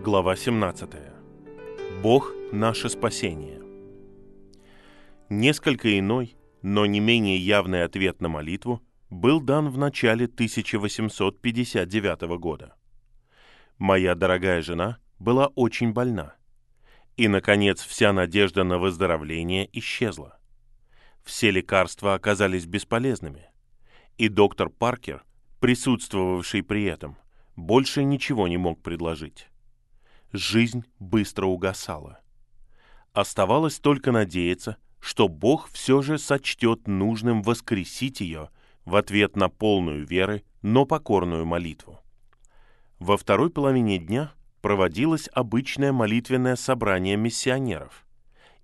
Глава 17. Бог – наше спасение. Несколько иной, но не менее явный ответ на молитву был дан в начале 1859 года. Моя дорогая жена была очень больна, и, наконец, вся надежда на выздоровление исчезла. Все лекарства оказались бесполезными, и доктор Паркер, присутствовавший при этом, больше ничего не мог предложить жизнь быстро угасала. Оставалось только надеяться, что Бог все же сочтет нужным воскресить ее в ответ на полную веры, но покорную молитву. Во второй половине дня проводилось обычное молитвенное собрание миссионеров,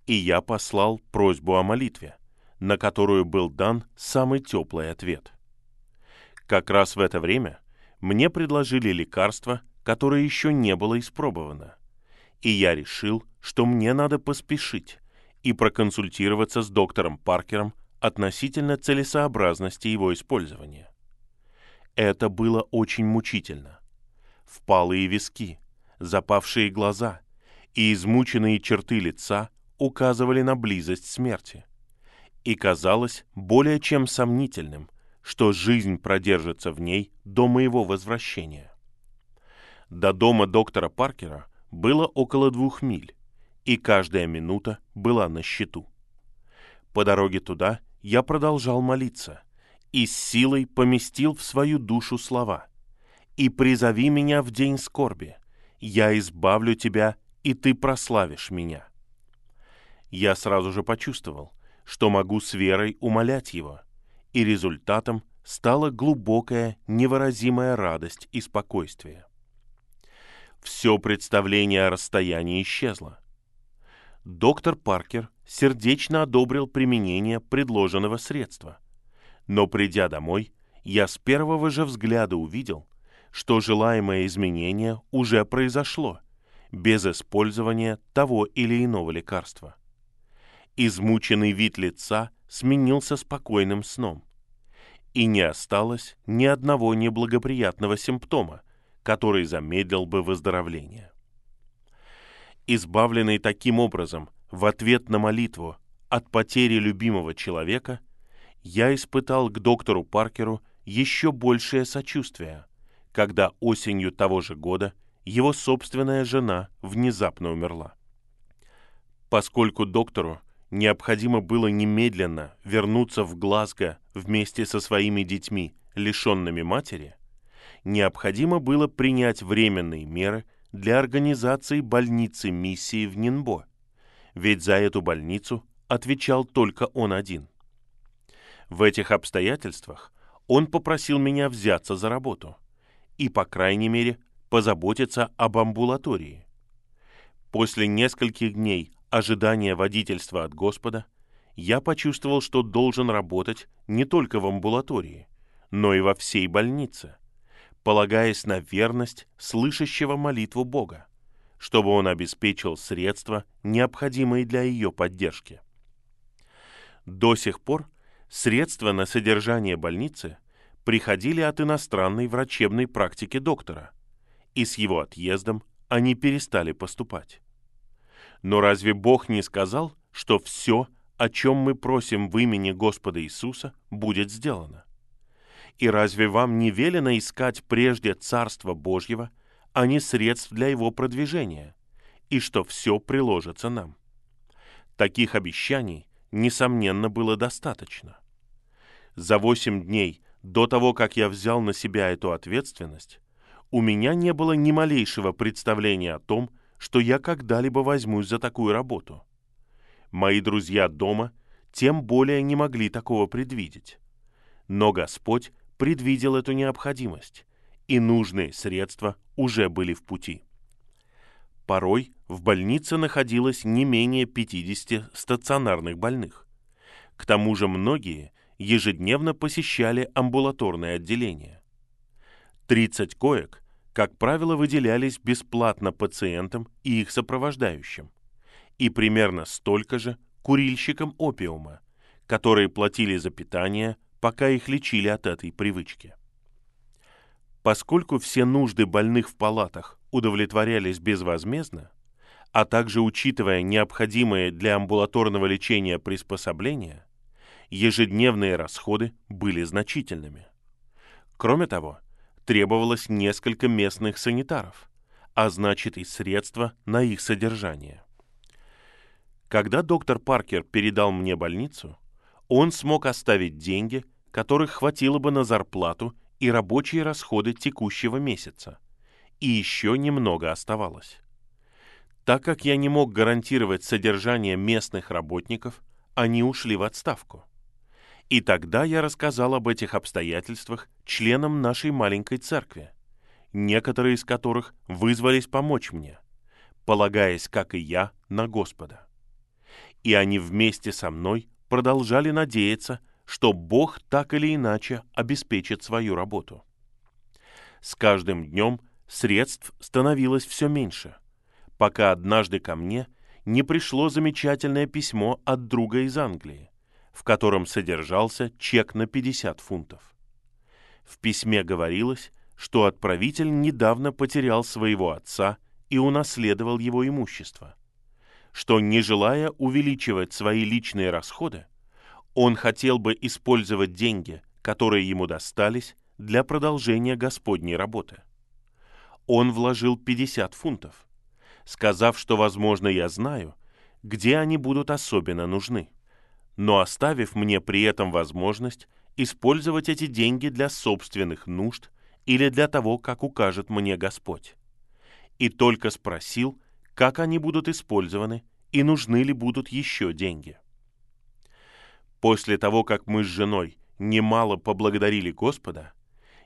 и я послал просьбу о молитве, на которую был дан самый теплый ответ. Как раз в это время мне предложили лекарство – которое еще не было испробовано. И я решил, что мне надо поспешить и проконсультироваться с доктором Паркером относительно целесообразности его использования. Это было очень мучительно. Впалые виски, запавшие глаза и измученные черты лица указывали на близость смерти. И казалось более чем сомнительным, что жизнь продержится в ней до моего возвращения. До дома доктора Паркера было около двух миль, и каждая минута была на счету. По дороге туда я продолжал молиться и с силой поместил в свою душу слова «И призови меня в день скорби, я избавлю тебя, и ты прославишь меня». Я сразу же почувствовал, что могу с верой умолять его, и результатом стала глубокая, невыразимая радость и спокойствие все представление о расстоянии исчезло. Доктор Паркер сердечно одобрил применение предложенного средства. Но придя домой, я с первого же взгляда увидел, что желаемое изменение уже произошло, без использования того или иного лекарства. Измученный вид лица сменился спокойным сном. И не осталось ни одного неблагоприятного симптома, который замедлил бы выздоровление. Избавленный таким образом в ответ на молитву от потери любимого человека, я испытал к доктору Паркеру еще большее сочувствие, когда осенью того же года его собственная жена внезапно умерла. Поскольку доктору необходимо было немедленно вернуться в Глазго вместе со своими детьми, лишенными матери, необходимо было принять временные меры для организации больницы миссии в Нинбо, ведь за эту больницу отвечал только он один. В этих обстоятельствах он попросил меня взяться за работу и, по крайней мере, позаботиться об амбулатории. После нескольких дней ожидания водительства от Господа я почувствовал, что должен работать не только в амбулатории, но и во всей больнице – полагаясь на верность слышащего молитву Бога, чтобы он обеспечил средства, необходимые для ее поддержки. До сих пор средства на содержание больницы приходили от иностранной врачебной практики доктора, и с его отъездом они перестали поступать. Но разве Бог не сказал, что все, о чем мы просим в имени Господа Иисуса, будет сделано? И разве вам не велено искать прежде Царство Божьего, а не средств для его продвижения, и что все приложится нам? Таких обещаний, несомненно, было достаточно. За восемь дней до того, как я взял на себя эту ответственность, у меня не было ни малейшего представления о том, что я когда-либо возьмусь за такую работу. Мои друзья дома тем более не могли такого предвидеть. Но Господь предвидел эту необходимость, и нужные средства уже были в пути. Порой в больнице находилось не менее 50 стационарных больных. К тому же многие ежедневно посещали амбулаторное отделение. 30 коек, как правило, выделялись бесплатно пациентам и их сопровождающим, и примерно столько же курильщикам опиума, которые платили за питание пока их лечили от этой привычки. Поскольку все нужды больных в палатах удовлетворялись безвозмездно, а также учитывая необходимые для амбулаторного лечения приспособления, ежедневные расходы были значительными. Кроме того, требовалось несколько местных санитаров, а значит и средства на их содержание. Когда доктор Паркер передал мне больницу, он смог оставить деньги, которых хватило бы на зарплату и рабочие расходы текущего месяца, и еще немного оставалось. Так как я не мог гарантировать содержание местных работников, они ушли в отставку. И тогда я рассказал об этих обстоятельствах членам нашей маленькой церкви, некоторые из которых вызвались помочь мне, полагаясь, как и я, на Господа. И они вместе со мной продолжали надеяться, что Бог так или иначе обеспечит свою работу. С каждым днем средств становилось все меньше, пока однажды ко мне не пришло замечательное письмо от друга из Англии, в котором содержался чек на 50 фунтов. В письме говорилось, что отправитель недавно потерял своего отца и унаследовал его имущество, что, не желая увеличивать свои личные расходы, он хотел бы использовать деньги, которые ему достались, для продолжения Господней работы. Он вложил 50 фунтов, сказав, что, возможно, я знаю, где они будут особенно нужны но оставив мне при этом возможность использовать эти деньги для собственных нужд или для того, как укажет мне Господь. И только спросил, как они будут использованы и нужны ли будут еще деньги. После того, как мы с женой немало поблагодарили Господа,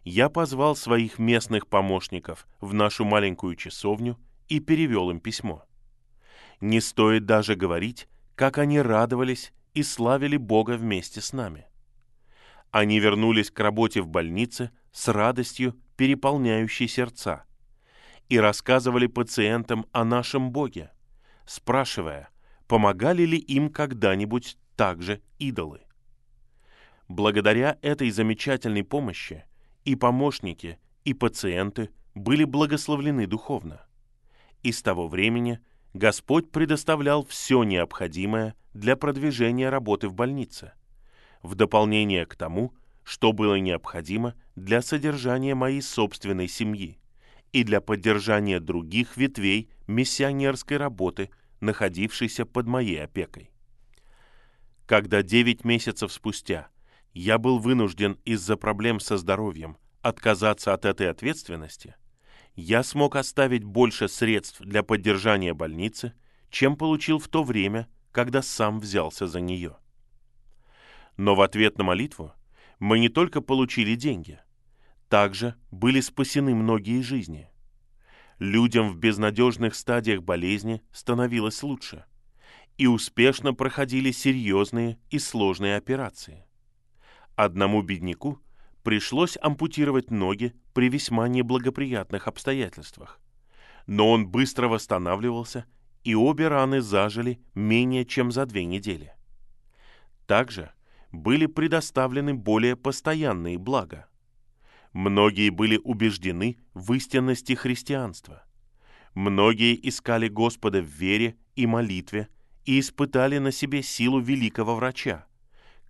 я позвал своих местных помощников в нашу маленькую часовню и перевел им письмо. Не стоит даже говорить, как они радовались и славили Бога вместе с нами. Они вернулись к работе в больнице с радостью, переполняющей сердца, и рассказывали пациентам о нашем Боге, спрашивая, помогали ли им когда-нибудь также идолы. Благодаря этой замечательной помощи и помощники, и пациенты были благословлены духовно. И с того времени Господь предоставлял все необходимое для продвижения работы в больнице, в дополнение к тому, что было необходимо для содержания моей собственной семьи и для поддержания других ветвей миссионерской работы, находившейся под моей опекой. Когда девять месяцев спустя я был вынужден из-за проблем со здоровьем отказаться от этой ответственности – я смог оставить больше средств для поддержания больницы, чем получил в то время, когда сам взялся за нее. Но в ответ на молитву мы не только получили деньги, также были спасены многие жизни. Людям в безнадежных стадиях болезни становилось лучше, и успешно проходили серьезные и сложные операции. Одному бедняку пришлось ампутировать ноги при весьма неблагоприятных обстоятельствах. Но он быстро восстанавливался, и обе раны зажили менее чем за две недели. Также были предоставлены более постоянные блага. Многие были убеждены в истинности христианства. Многие искали Господа в вере и молитве и испытали на себе силу великого врача,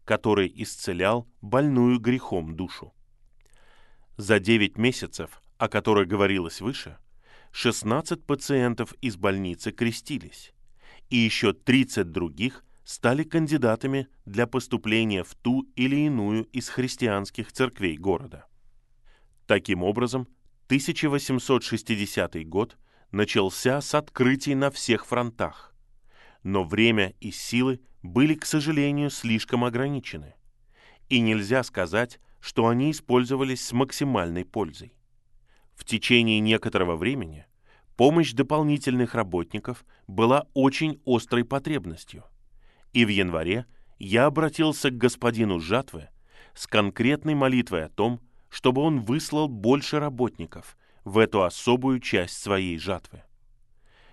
который исцелял больную грехом душу. За 9 месяцев, о которых говорилось выше, 16 пациентов из больницы крестились, и еще 30 других стали кандидатами для поступления в ту или иную из христианских церквей города. Таким образом, 1860 год начался с открытий на всех фронтах, но время и силы были, к сожалению, слишком ограничены, и нельзя сказать, что они использовались с максимальной пользой. В течение некоторого времени помощь дополнительных работников была очень острой потребностью, и в январе я обратился к господину жатвы с конкретной молитвой о том, чтобы он выслал больше работников в эту особую часть своей жатвы.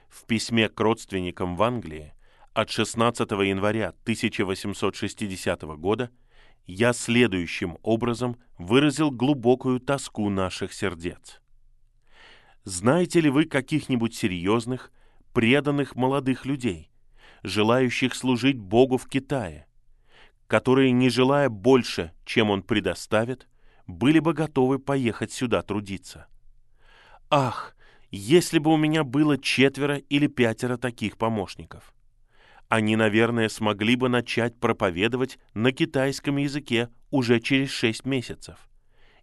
В письме к родственникам в Англии от 16 января 1860 года я следующим образом выразил глубокую тоску наших сердец. знаете ли вы каких-нибудь серьезных, преданных молодых людей, желающих служить Богу в Китае, которые, не желая больше, чем Он предоставит, были бы готовы поехать сюда трудиться? Ах, если бы у меня было четверо или пятеро таких помощников! Они, наверное, смогли бы начать проповедовать на китайском языке уже через шесть месяцев.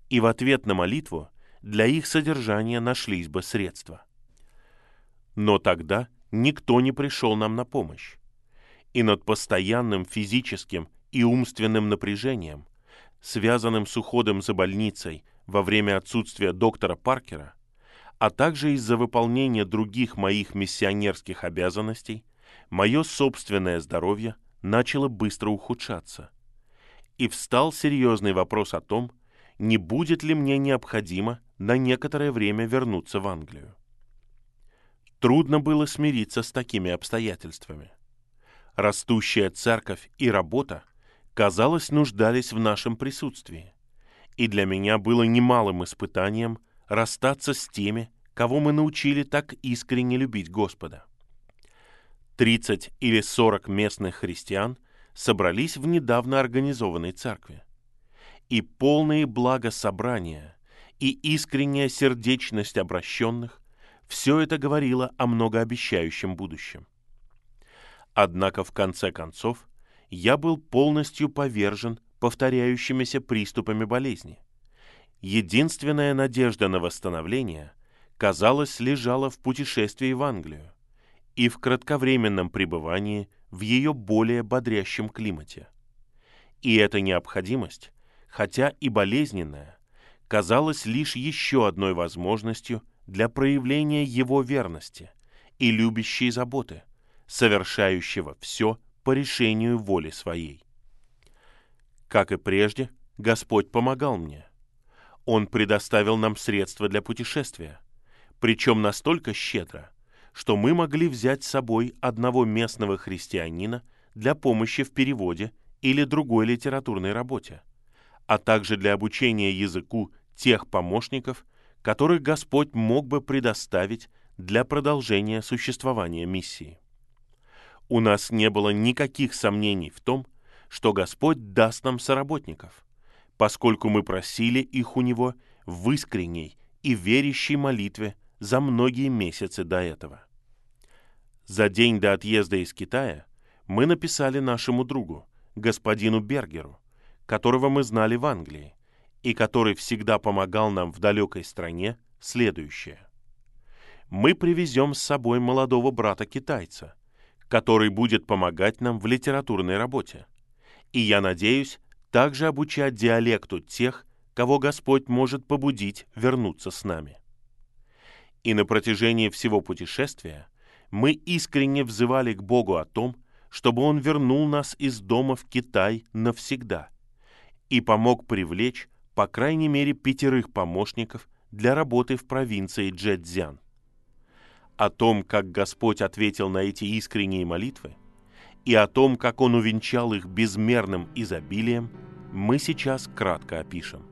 И в ответ на молитву для их содержания нашлись бы средства. Но тогда никто не пришел нам на помощь. И над постоянным физическим и умственным напряжением, связанным с уходом за больницей во время отсутствия доктора Паркера, а также из-за выполнения других моих миссионерских обязанностей, мое собственное здоровье начало быстро ухудшаться. И встал серьезный вопрос о том, не будет ли мне необходимо на некоторое время вернуться в Англию. Трудно было смириться с такими обстоятельствами. Растущая церковь и работа, казалось, нуждались в нашем присутствии, и для меня было немалым испытанием расстаться с теми, кого мы научили так искренне любить Господа. Тридцать или сорок местных христиан собрались в недавно организованной церкви. И полные блага собрания и искренняя сердечность обращенных – все это говорило о многообещающем будущем. Однако в конце концов я был полностью повержен повторяющимися приступами болезни. Единственная надежда на восстановление, казалось, лежала в путешествии в Англию и в кратковременном пребывании в ее более бодрящем климате. И эта необходимость, хотя и болезненная, казалась лишь еще одной возможностью для проявления его верности и любящей заботы, совершающего все по решению воли своей. Как и прежде, Господь помогал мне. Он предоставил нам средства для путешествия, причем настолько щедро, что мы могли взять с собой одного местного христианина для помощи в переводе или другой литературной работе, а также для обучения языку тех помощников, которых Господь мог бы предоставить для продолжения существования миссии. У нас не было никаких сомнений в том, что Господь даст нам соработников, поскольку мы просили их у Него в искренней и верящей молитве за многие месяцы до этого. За день до отъезда из Китая мы написали нашему другу, господину Бергеру, которого мы знали в Англии, и который всегда помогал нам в далекой стране, следующее. Мы привезем с собой молодого брата-китайца, который будет помогать нам в литературной работе. И я надеюсь также обучать диалекту тех, кого Господь может побудить вернуться с нами. И на протяжении всего путешествия мы искренне взывали к Богу о том, чтобы Он вернул нас из дома в Китай навсегда и помог привлечь по крайней мере пятерых помощников для работы в провинции Джэцзян. О том, как Господь ответил на эти искренние молитвы, и о том, как Он увенчал их безмерным изобилием, мы сейчас кратко опишем.